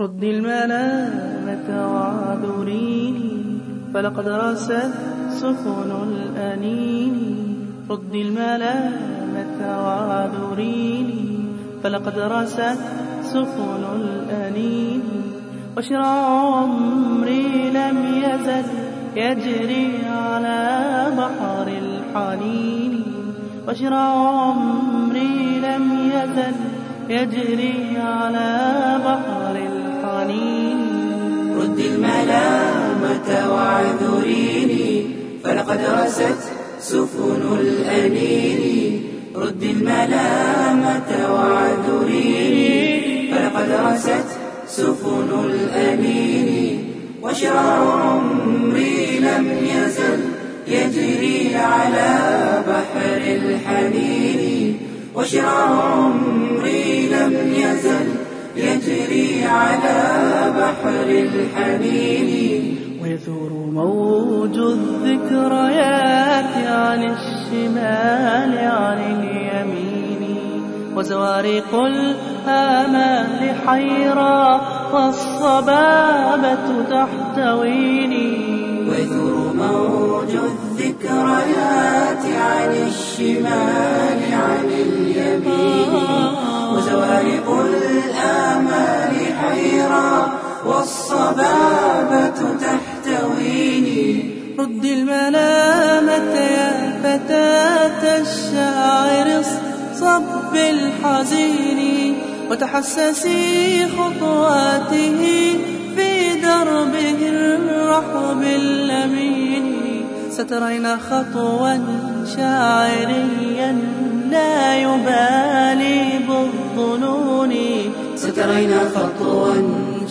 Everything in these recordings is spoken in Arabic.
رد الملامة وعذريني فلقد رست سفن الأنين. رد الملامة وعذريني فلقد رست سفن الأنين. وشرع عمري لم يزل يجري على بحر الحنين. وشرع عمري لم يزل يجري على بحر الحنين رد الملامة واعذريني فلقد رست سفن الأنين رد الملامة واعذريني فلقد رست سفن الأنين وشرع عمري لم يزل يجري على بحر الحنين. وشرع عمري يجري على بحر الحنين ويثور موج الذكريات عن الشمال عن اليمين. وزوارق الآمال حيرا والصبابة تحتويني ويثور موج الذكريات عن الشمال عن اليمين. وزوارق الآمال حيرا والصبابة تحتويني. رد الملامة يا فتاة الشاعر صب الحزين وتحسسي خطواته في دربه الرحب اللمين. سترين خطوا شاعريا لا يبالي. سترين خطوا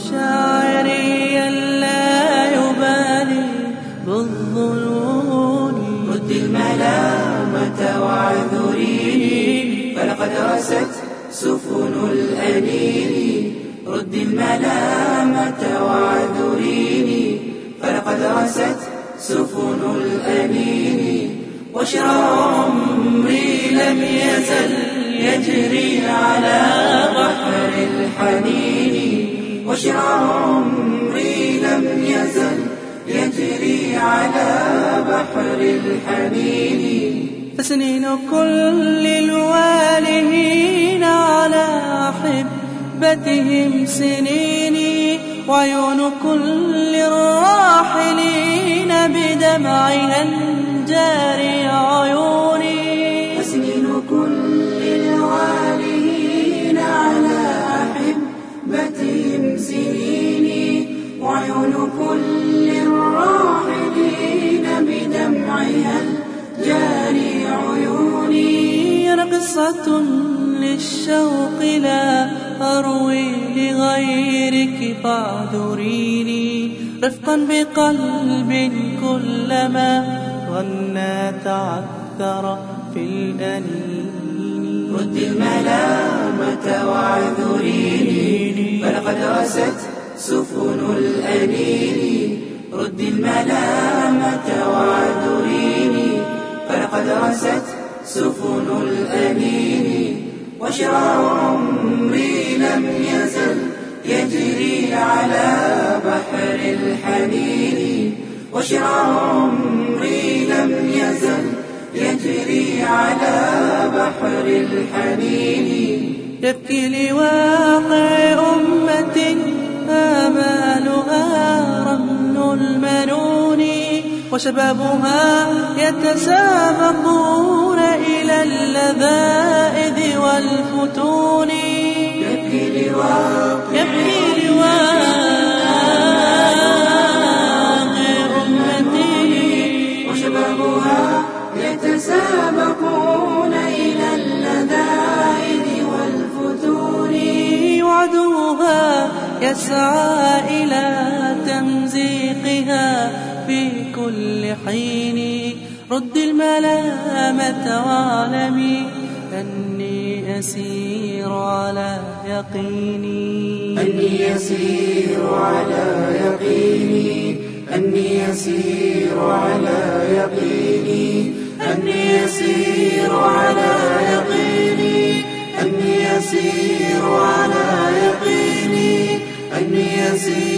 شاعريا لا يبالي بالظنون. رد الملامة واعذريني فلقد رست سفن الأنين رد الملامة واعذريني فلقد رست سفن الأنين وشرع عمري لم يزل. يجري على بحر الحنين وشرع عمري لم يزل يجري على بحر الحنين. فسنين كل الوالهين على أحبتهم سنيني وعيون كل الراحلين بدمعها جاري عيوني بدمعها الجاري عيوني قصة للشوق لا أروي لغيرك فاعذريني. رفقا بقلب كلما غنى تعثر في الأنين. رد الملامة واعذريني. فلقد رست سفن الأنين رد الملامة واعذريني فلقد رست سفن الأنين وشرع عمري لم يزل يجري على بحر الحنين. وشرع عمري لم يزل يجري على بحر الحنين. يبكي لواقع وشبابها يتسابقون إلى اللذائذ والفتون. يبكي لواقع أمتي. وشبابها يتسابقون يسعى إلى تمزيقها في كل حين. رد الملامة واعلمي أني أسير على يقيني أني يسير على يقيني أني يسير على يقيني أني يسير على يقيني أني يسير على أني يسير على يقيني